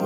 Okay,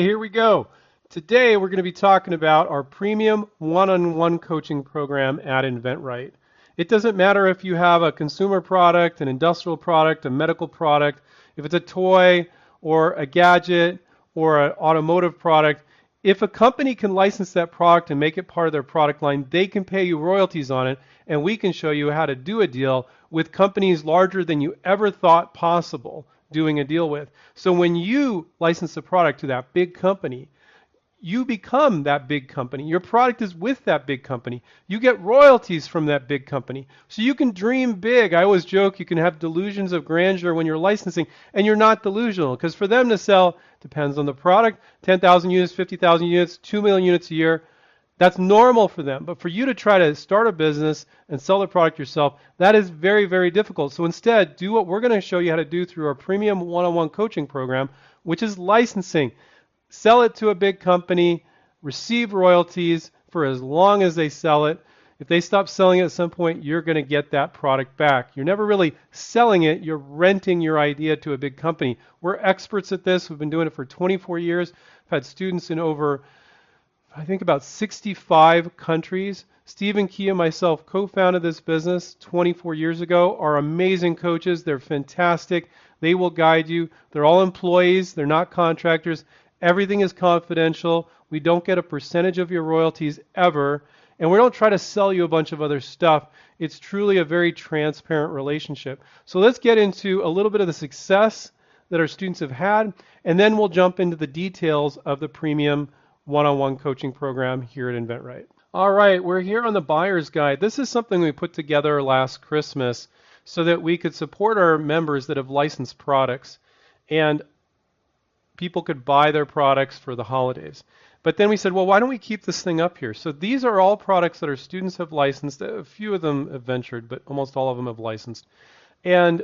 here we go. Today we're going to be talking about our premium one-on-one coaching program at InventRight. It doesn't matter if you have a consumer product, an industrial product, a medical product, if it's a toy or a gadget or an automotive product, if a company can license that product and make it part of their product line, they can pay you royalties on it, and we can show you how to do a deal with companies larger than you ever thought possible doing a deal with. So when you license a product to that big company, you become that big company. Your product is with that big company. You get royalties from that big company. So you can dream big. I always joke you can have delusions of grandeur when you're licensing, and you're not delusional because for them to sell depends on the product 10,000 units, 50,000 units, 2 million units a year. That's normal for them. But for you to try to start a business and sell the product yourself, that is very, very difficult. So instead, do what we're going to show you how to do through our premium one on one coaching program, which is licensing. Sell it to a big company, receive royalties for as long as they sell it. If they stop selling it at some point, you're going to get that product back. You're never really selling it, you're renting your idea to a big company. We're experts at this. We've been doing it for 24 years. I've had students in over I think about 65 countries. Stephen Key and myself co-founded this business 24 years ago. Are amazing coaches. They're fantastic. They will guide you. They're all employees. They're not contractors. Everything is confidential. We don't get a percentage of your royalties ever. And we don't try to sell you a bunch of other stuff. It's truly a very transparent relationship. So let's get into a little bit of the success that our students have had, and then we'll jump into the details of the premium one-on-one coaching program here at InventRight. All right, we're here on the buyer's guide. This is something we put together last Christmas so that we could support our members that have licensed products and people could buy their products for the holidays. But then we said, well, why don't we keep this thing up here? So these are all products that our students have licensed. A few of them have ventured, but almost all of them have licensed. And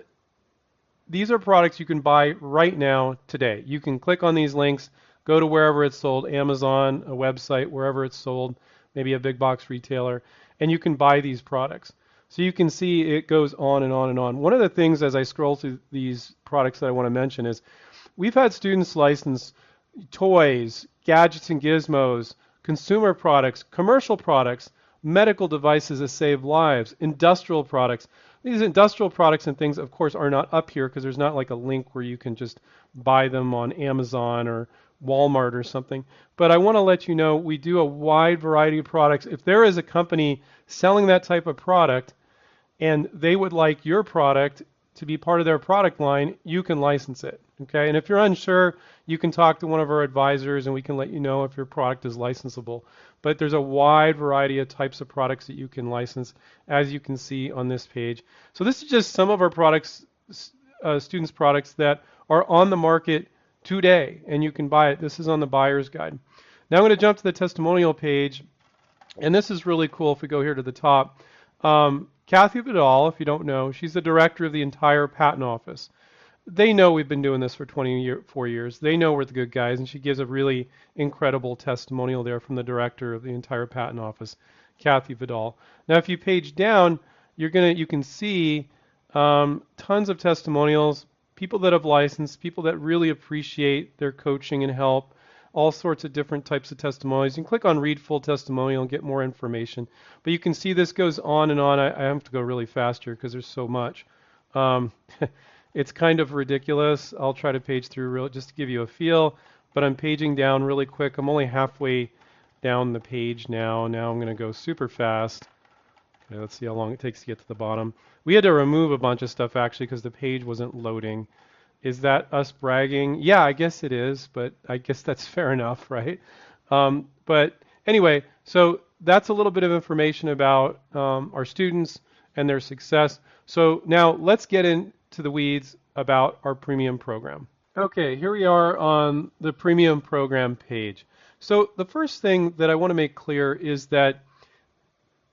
these are products you can buy right now today. You can click on these links Go to wherever it's sold, Amazon, a website, wherever it's sold, maybe a big box retailer, and you can buy these products. So you can see it goes on and on and on. One of the things as I scroll through these products that I want to mention is we've had students license toys, gadgets and gizmos, consumer products, commercial products, medical devices that save lives, industrial products. These industrial products and things, of course, are not up here because there's not like a link where you can just buy them on Amazon or Walmart or something. But I want to let you know we do a wide variety of products. If there is a company selling that type of product and they would like your product to be part of their product line, you can license it. Okay? And if you're unsure, you can talk to one of our advisors and we can let you know if your product is licensable. But there's a wide variety of types of products that you can license as you can see on this page. So this is just some of our products uh, students products that are on the market today, and you can buy it. This is on the buyer's guide. Now I'm going to jump to the testimonial page, and this is really cool if we go here to the top. Um, Kathy Vidal, if you don't know, she's the director of the entire patent office. They know we've been doing this for 24 years. They know we're the good guys, and she gives a really incredible testimonial there from the director of the entire patent office, Kathy Vidal. Now, if you page down, you're gonna you can see um, tons of testimonials people that have licensed, people that really appreciate their coaching and help, all sorts of different types of testimonials. You can click on read full testimonial and get more information. But you can see this goes on and on. I, I have to go really fast here because there's so much. Um, it's kind of ridiculous. I'll try to page through real just to give you a feel, but I'm paging down really quick. I'm only halfway down the page now. Now I'm going to go super fast. Okay, let's see how long it takes to get to the bottom. We had to remove a bunch of stuff actually because the page wasn't loading. Is that us bragging? Yeah, I guess it is, but I guess that's fair enough, right? Um, but anyway, so that's a little bit of information about um, our students and their success. So now let's get into the weeds about our premium program. Okay, here we are on the premium program page. So the first thing that I want to make clear is that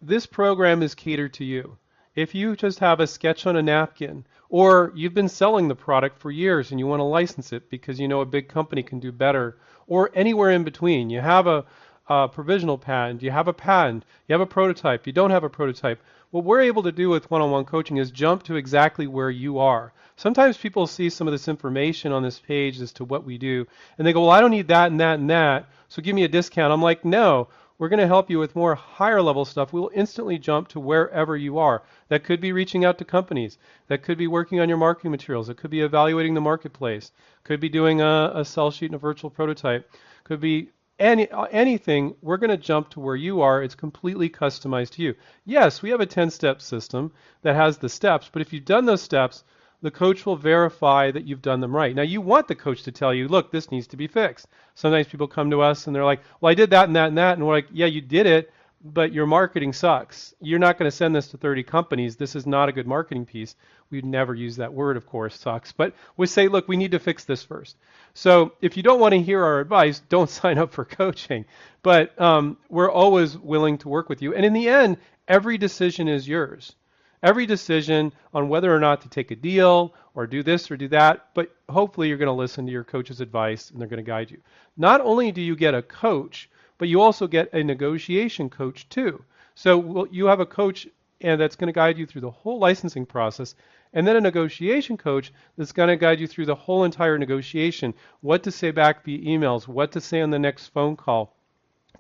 this program is catered to you. If you just have a sketch on a napkin, or you've been selling the product for years and you want to license it because you know a big company can do better, or anywhere in between, you have a, a provisional patent? You have a patent? You have a prototype? You don't have a prototype? What we're able to do with one-on-one coaching is jump to exactly where you are. Sometimes people see some of this information on this page as to what we do, and they go, "Well, I don't need that and that and that, so give me a discount." I'm like, "No, we're going to help you with more higher level stuff. We'll instantly jump to wherever you are. That could be reaching out to companies. That could be working on your marketing materials. It could be evaluating the marketplace. Could be doing a, a sell sheet and a virtual prototype. Could be any anything. We're going to jump to where you are. It's completely customized to you. Yes, we have a 10-step system that has the steps, but if you've done those steps, the coach will verify that you've done them right. Now, you want the coach to tell you, look, this needs to be fixed. Sometimes people come to us and they're like, well, I did that and that and that. And we're like, yeah, you did it, but your marketing sucks. You're not going to send this to 30 companies. This is not a good marketing piece. We'd never use that word, of course, sucks. But we say, look, we need to fix this first. So if you don't want to hear our advice, don't sign up for coaching. But um, we're always willing to work with you. And in the end, every decision is yours every decision on whether or not to take a deal or do this or do that, but hopefully you're going to listen to your coach's advice and they're going to guide you. Not only do you get a coach, but you also get a negotiation coach too. So you have a coach and that's going to guide you through the whole licensing process and then a negotiation coach that's going to guide you through the whole entire negotiation, what to say back via emails, what to say on the next phone call.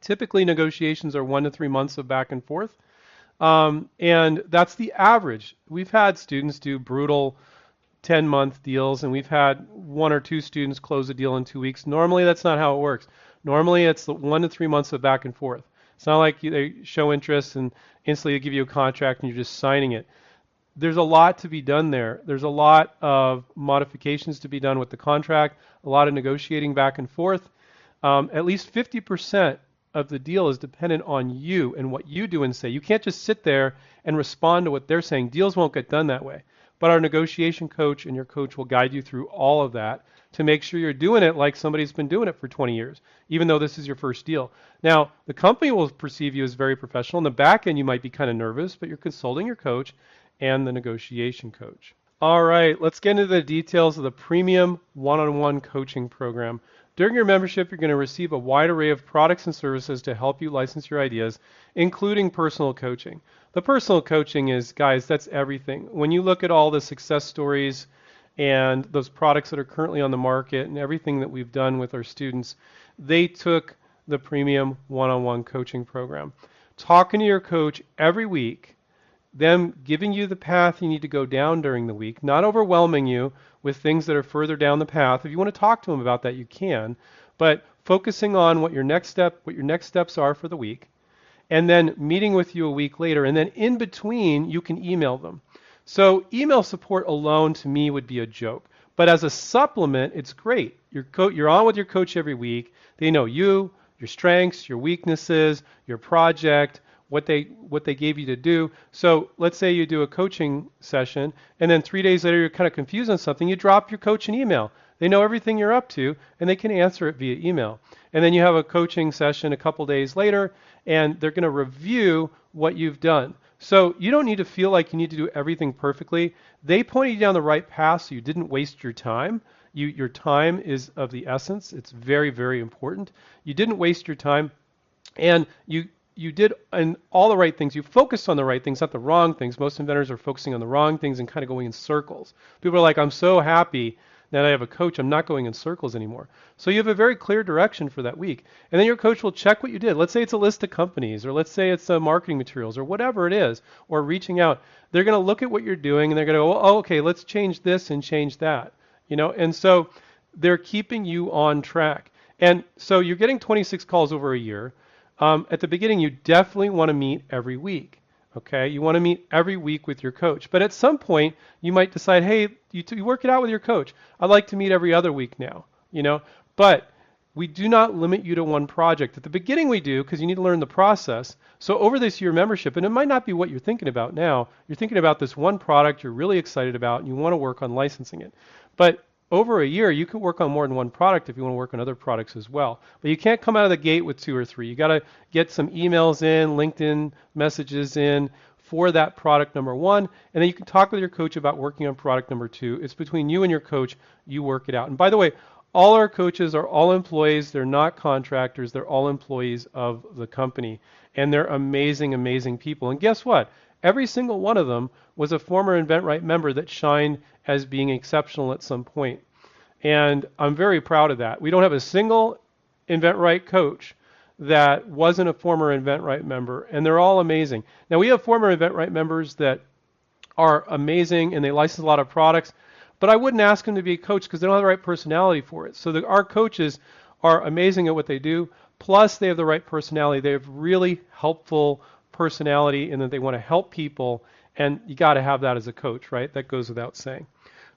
Typically negotiations are 1 to 3 months of back and forth. Um, and that's the average. We've had students do brutal 10 month deals, and we've had one or two students close a deal in two weeks. Normally, that's not how it works. Normally, it's the one to three months of back and forth. It's not like they show interest and instantly they give you a contract and you're just signing it. There's a lot to be done there. There's a lot of modifications to be done with the contract, a lot of negotiating back and forth. Um, at least 50% of the deal is dependent on you and what you do and say. You can't just sit there and respond to what they're saying. Deals won't get done that way. But our negotiation coach and your coach will guide you through all of that to make sure you're doing it like somebody's been doing it for 20 years, even though this is your first deal. Now, the company will perceive you as very professional. In the back end, you might be kind of nervous, but you're consulting your coach and the negotiation coach. All right, let's get into the details of the premium one on one coaching program. During your membership, you're going to receive a wide array of products and services to help you license your ideas, including personal coaching. The personal coaching is, guys, that's everything. When you look at all the success stories and those products that are currently on the market and everything that we've done with our students, they took the premium one on one coaching program. Talking to your coach every week them giving you the path you need to go down during the week, not overwhelming you with things that are further down the path. If you want to talk to them about that, you can, but focusing on what your next step, what your next steps are for the week, and then meeting with you a week later, and then in between you can email them. So email support alone to me would be a joke. But as a supplement, it's great. You're, co- you're on with your coach every week. They know you, your strengths, your weaknesses, your project, what they what they gave you to do. So let's say you do a coaching session, and then three days later you're kind of confused on something. You drop your coach an email. They know everything you're up to, and they can answer it via email. And then you have a coaching session a couple days later, and they're going to review what you've done. So you don't need to feel like you need to do everything perfectly. They pointed you down the right path, so you didn't waste your time. You, your time is of the essence. It's very, very important. You didn't waste your time, and you you did and all the right things. You focused on the right things, not the wrong things. Most inventors are focusing on the wrong things and kind of going in circles. People are like, I'm so happy that I have a coach. I'm not going in circles anymore. So you have a very clear direction for that week. And then your coach will check what you did. Let's say it's a list of companies, or let's say it's uh, marketing materials, or whatever it is, or reaching out. They're going to look at what you're doing and they're going to go, oh, okay, let's change this and change that. You know, and so they're keeping you on track. And so you're getting 26 calls over a year um, at the beginning, you definitely want to meet every week. Okay, you want to meet every week with your coach. But at some point, you might decide, hey, you, t- you work it out with your coach. I'd like to meet every other week now. You know, but we do not limit you to one project. At the beginning, we do because you need to learn the process. So over this year membership, and it might not be what you're thinking about now. You're thinking about this one product you're really excited about, and you want to work on licensing it. But over a year, you can work on more than one product if you want to work on other products as well. But you can't come out of the gate with two or three. You got to get some emails in, LinkedIn messages in for that product number one, and then you can talk with your coach about working on product number two. It's between you and your coach. You work it out. And by the way, All our coaches are all employees. They're not contractors. They're all employees of the company. And they're amazing, amazing people. And guess what? Every single one of them was a former InventRight member that shined as being exceptional at some point. And I'm very proud of that. We don't have a single InventRight coach that wasn't a former InventRight member, and they're all amazing. Now, we have former InventRight members that are amazing and they license a lot of products, but I wouldn't ask them to be a coach because they don't have the right personality for it. So the, our coaches are amazing at what they do, plus they have the right personality. They have really helpful personality and that they want to help people, and you got to have that as a coach, right? That goes without saying.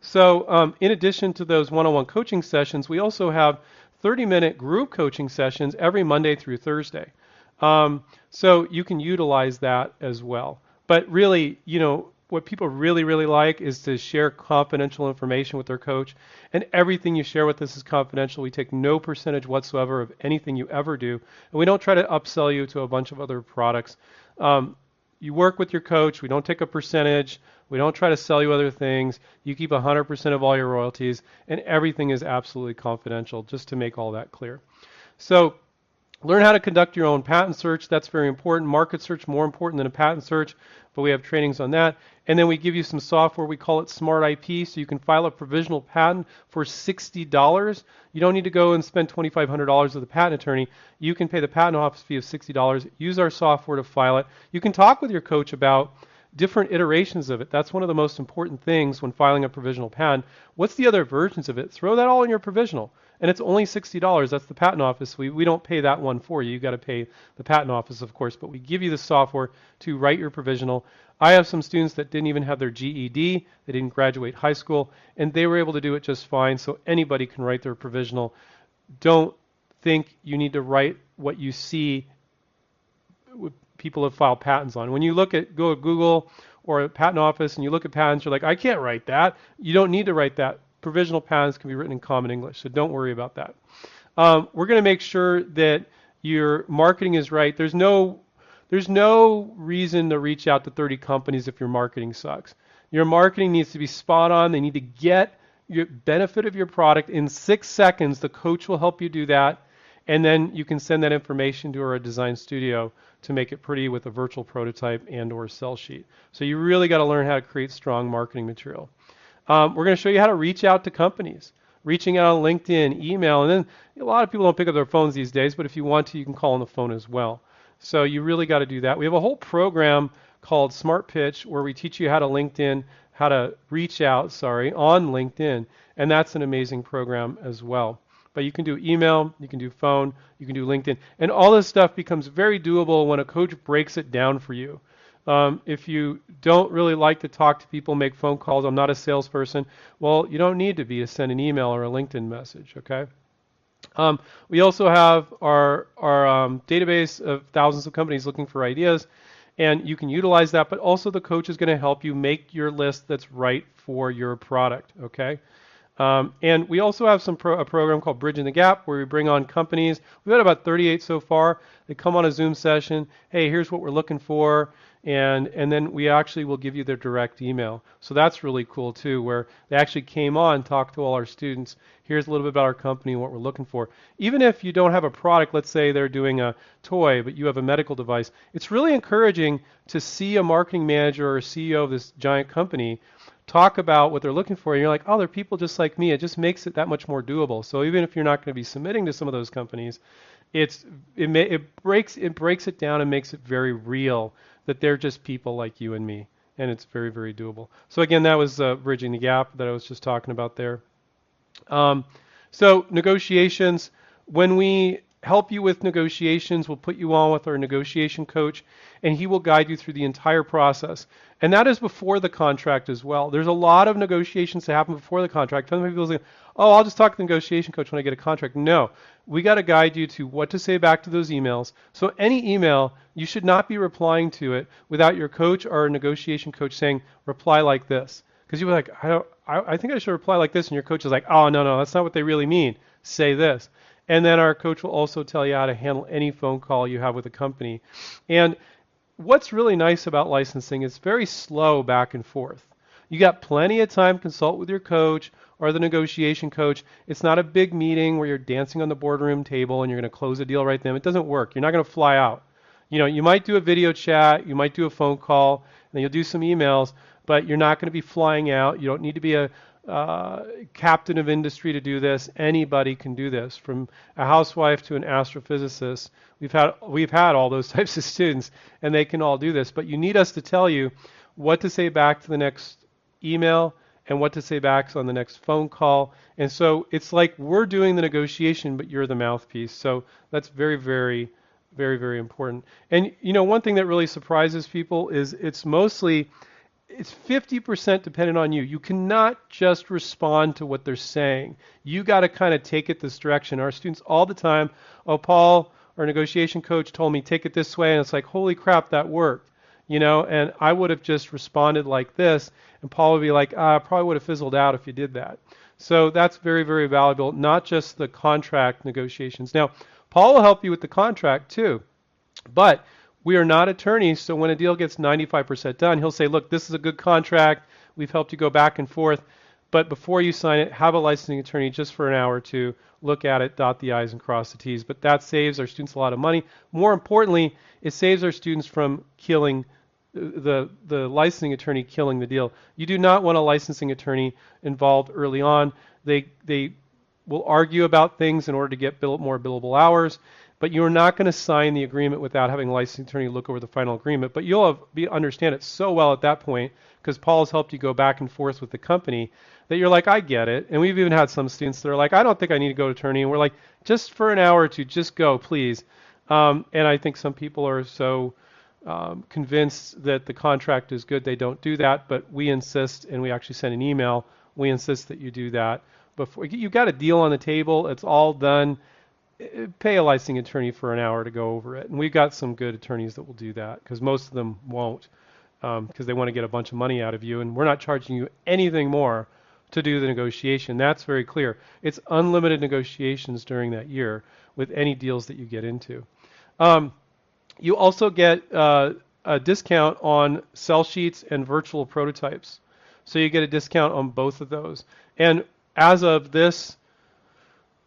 So, um, in addition to those one on one coaching sessions, we also have 30 minute group coaching sessions every Monday through Thursday. Um, so, you can utilize that as well. But really, you know, what people really, really like is to share confidential information with their coach. And everything you share with us is confidential. We take no percentage whatsoever of anything you ever do. And we don't try to upsell you to a bunch of other products. Um, you work with your coach. We don't take a percentage. We don't try to sell you other things. You keep 100% of all your royalties, and everything is absolutely confidential, just to make all that clear. So, learn how to conduct your own patent search. That's very important. Market search, more important than a patent search but we have trainings on that. And then we give you some software. We call it Smart IP, so you can file a provisional patent for $60. You don't need to go and spend $2,500 with a patent attorney. You can pay the patent office fee of $60. Use our software to file it. You can talk with your coach about different iterations of it. That's one of the most important things when filing a provisional patent. What's the other versions of it? Throw that all in your provisional. And it's only $60. That's the patent office. We, we don't pay that one for you. You've got to pay the patent office, of course, but we give you the software to write your provisional. I have some students that didn't even have their GED, they didn't graduate high school, and they were able to do it just fine. So anybody can write their provisional. Don't think you need to write what you see people have filed patents on. When you look at go to Google or a patent office and you look at patents, you're like, I can't write that. You don't need to write that. Provisional patents can be written in common English, so don't worry about that. Um, we're going to make sure that your marketing is right. There's no there's no reason to reach out to 30 companies if your marketing sucks. Your marketing needs to be spot on. They need to get your benefit of your product in six seconds. The coach will help you do that and then you can send that information to our design studio to make it pretty with a virtual prototype and or sell sheet. So you really got to learn how to create strong marketing material. Um, we're going to show you how to reach out to companies, reaching out on LinkedIn, email, and then a lot of people don't pick up their phones these days, but if you want to, you can call on the phone as well. So you really got to do that. We have a whole program called Smart Pitch where we teach you how to LinkedIn, how to reach out, sorry, on LinkedIn, and that's an amazing program as well. But you can do email, you can do phone, you can do LinkedIn. And all this stuff becomes very doable when a coach breaks it down for you. Um, if you don't really like to talk to people, make phone calls, I'm not a salesperson, well, you don't need to be to send an email or a LinkedIn message, okay? Um, we also have our, our um, database of thousands of companies looking for ideas, and you can utilize that, but also the coach is going to help you make your list that's right for your product, okay? Um, and we also have some pro- a program called Bridging the Gap where we bring on companies. We've had about 38 so far. They come on a Zoom session. Hey, here's what we're looking for. And, and then we actually will give you their direct email. So that's really cool too, where they actually came on, talked to all our students. Here's a little bit about our company and what we're looking for. Even if you don't have a product, let's say they're doing a toy, but you have a medical device, it's really encouraging to see a marketing manager or CEO of this giant company talk about what they're looking for, and you're like, oh, they're people just like me. It just makes it that much more doable. So even if you're not going to be submitting to some of those companies, it's it, may, it breaks it breaks it down and makes it very real that they're just people like you and me, and it's very very doable. So again, that was uh, bridging the gap that I was just talking about there. Um, so negotiations, when we help you with negotiations. We'll put you on with our negotiation coach, and he will guide you through the entire process. And that is before the contract as well. There's a lot of negotiations that happen before the contract. Some people say, oh, I'll just talk to the negotiation coach when I get a contract. No, we got to guide you to what to say back to those emails. So any email, you should not be replying to it without your coach or negotiation coach saying, reply like this. Because you're like, I, I, I think I should reply like this, and your coach is like, oh, no, no, that's not what they really mean. Say this. And then our coach will also tell you how to handle any phone call you have with a company. And what's really nice about licensing is very slow back and forth. You got plenty of time to consult with your coach or the negotiation coach. It's not a big meeting where you're dancing on the boardroom table and you're going to close a deal right then. It doesn't work. You're not going to fly out. You know, you might do a video chat, you might do a phone call, and you'll do some emails, but you're not going to be flying out. You don't need to be a uh, captain of industry to do this. Anybody can do this, from a housewife to an astrophysicist. We've had we've had all those types of students, and they can all do this. But you need us to tell you what to say back to the next email and what to say back on the next phone call. And so it's like we're doing the negotiation, but you're the mouthpiece. So that's very, very, very, very important. And you know, one thing that really surprises people is it's mostly it's 50% dependent on you. You cannot just respond to what they're saying. You got to kind of take it this direction. Our students all the time, oh, Paul, our negotiation coach told me take it this way, and it's like, holy crap, that worked. You know, and I would have just responded like this, and Paul would be like, ah, I probably would have fizzled out if you did that. So that's very, very valuable, not just the contract negotiations. Now, Paul will help you with the contract too, but we are not attorneys, so when a deal gets 95% done, he'll say, look, this is a good contract. We've helped you go back and forth. But before you sign it, have a licensing attorney just for an hour or two, look at it, dot the I's and cross the T's. But that saves our students a lot of money. More importantly, it saves our students from killing uh, the the licensing attorney killing the deal. You do not want a licensing attorney involved early on. They they will argue about things in order to get bill, more billable hours. But you're not going to sign the agreement without having a licensing attorney look over the final agreement. But you'll have, be, understand it so well at that point because Paul has helped you go back and forth with the company that you're like, I get it. And we've even had some students that are like, I don't think I need to go to attorney. And we're like, just for an hour or two, just go, please. Um, and I think some people are so um, convinced that the contract is good, they don't do that. But we insist, and we actually send an email. We insist that you do that before you've got a deal on the table. It's all done pay a licensing attorney for an hour to go over it. And we've got some good attorneys that will do that because most of them won't because um, they want to get a bunch of money out of you. And we're not charging you anything more to do the negotiation. That's very clear. It's unlimited negotiations during that year with any deals that you get into. Um, you also get uh, a discount on sell sheets and virtual prototypes. So you get a discount on both of those. And as of this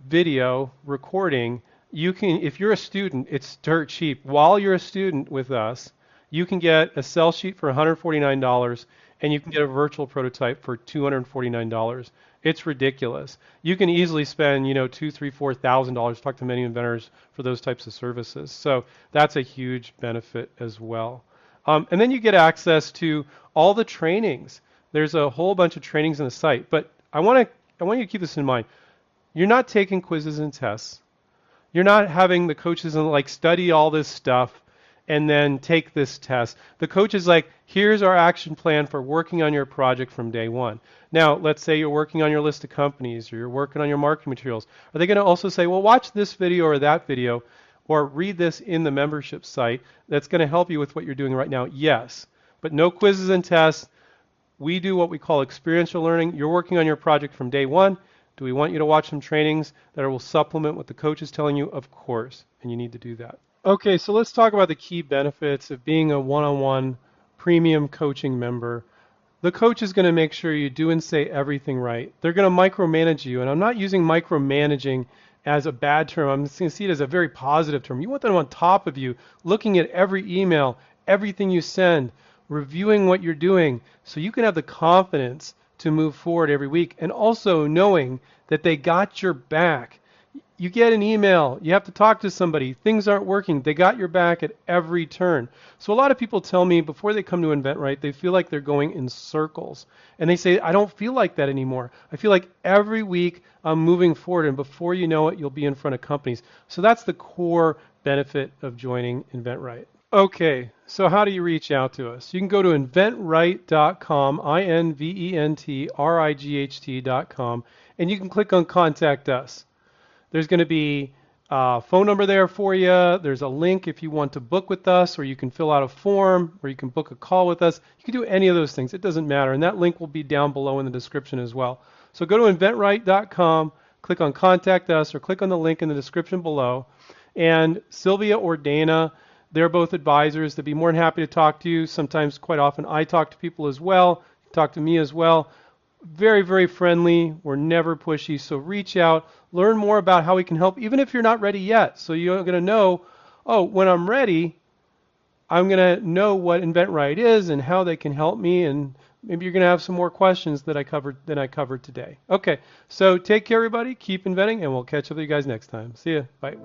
video recording, you can, if you're a student, it's dirt cheap. While you're a student with us, you can get a sell sheet for $149 and you can get a virtual prototype for $249. It's ridiculous. You can easily spend, you know, two, three, four thousand dollars. Talk to many inventors for those types of services. So that's a huge benefit as well. Um, and then you get access to all the trainings. There's a whole bunch of trainings on the site. But I want to, I want you to keep this in mind. You're not taking quizzes and tests. You're not having the coaches like study all this stuff and then take this test. The coach is like, here's our action plan for working on your project from day one. Now, let's say you're working on your list of companies or you're working on your marketing materials. Are they going to also say, well, watch this video or that video or read this in the membership site that's going to help you with what you're doing right now? Yes. But no quizzes and tests. We do what we call experiential learning. You're working on your project from day one. Do we want you to watch some trainings that will supplement what the coach is telling you? Of course, and you need to do that. Okay, so let's talk about the key benefits of being a one-on-one premium coaching member. The coach is going to make sure you do and say everything right. They're going to micromanage you, and I'm not using micromanaging as a bad term. I'm just going to see it as a very positive term. You want them on top of you, looking at every email, everything you send, reviewing what you're doing, so you can have the confidence to move forward every week and also knowing that they got your back. You get an email, you have to talk to somebody, things aren't working, they got your back at every turn. So a lot of people tell me before they come to InventRight, they feel like they're going in circles. And they say, I don't feel like that anymore. I feel like every week I'm moving forward, and before you know it, you'll be in front of companies. So that's the core benefit of joining InventRight. Okay, so how do you reach out to us? You can go to inventright.com, I N V E N T R I G H T.com, and you can click on Contact Us. There's going to be a phone number there for you. There's a link if you want to book with us, or you can fill out a form, or you can book a call with us. You can do any of those things. It doesn't matter. And that link will be down below in the description as well. So go to inventright.com, click on Contact Us, or click on the link in the description below. And Sylvia or Dana they're both advisors. They'd be more than happy to talk to you. Sometimes, quite often, I talk to people as well. talk to me as well. Very, very friendly. We're never pushy. So reach out, learn more about how we can help, even if you're not ready yet. So you're going to know, oh, when I'm ready, I'm going to know what InventRight is and how they can help me, and maybe you're going to have some more questions that I covered than I covered today. Okay, so take care, everybody. Keep inventing, and we'll catch up with you guys next time. See ya. Bye.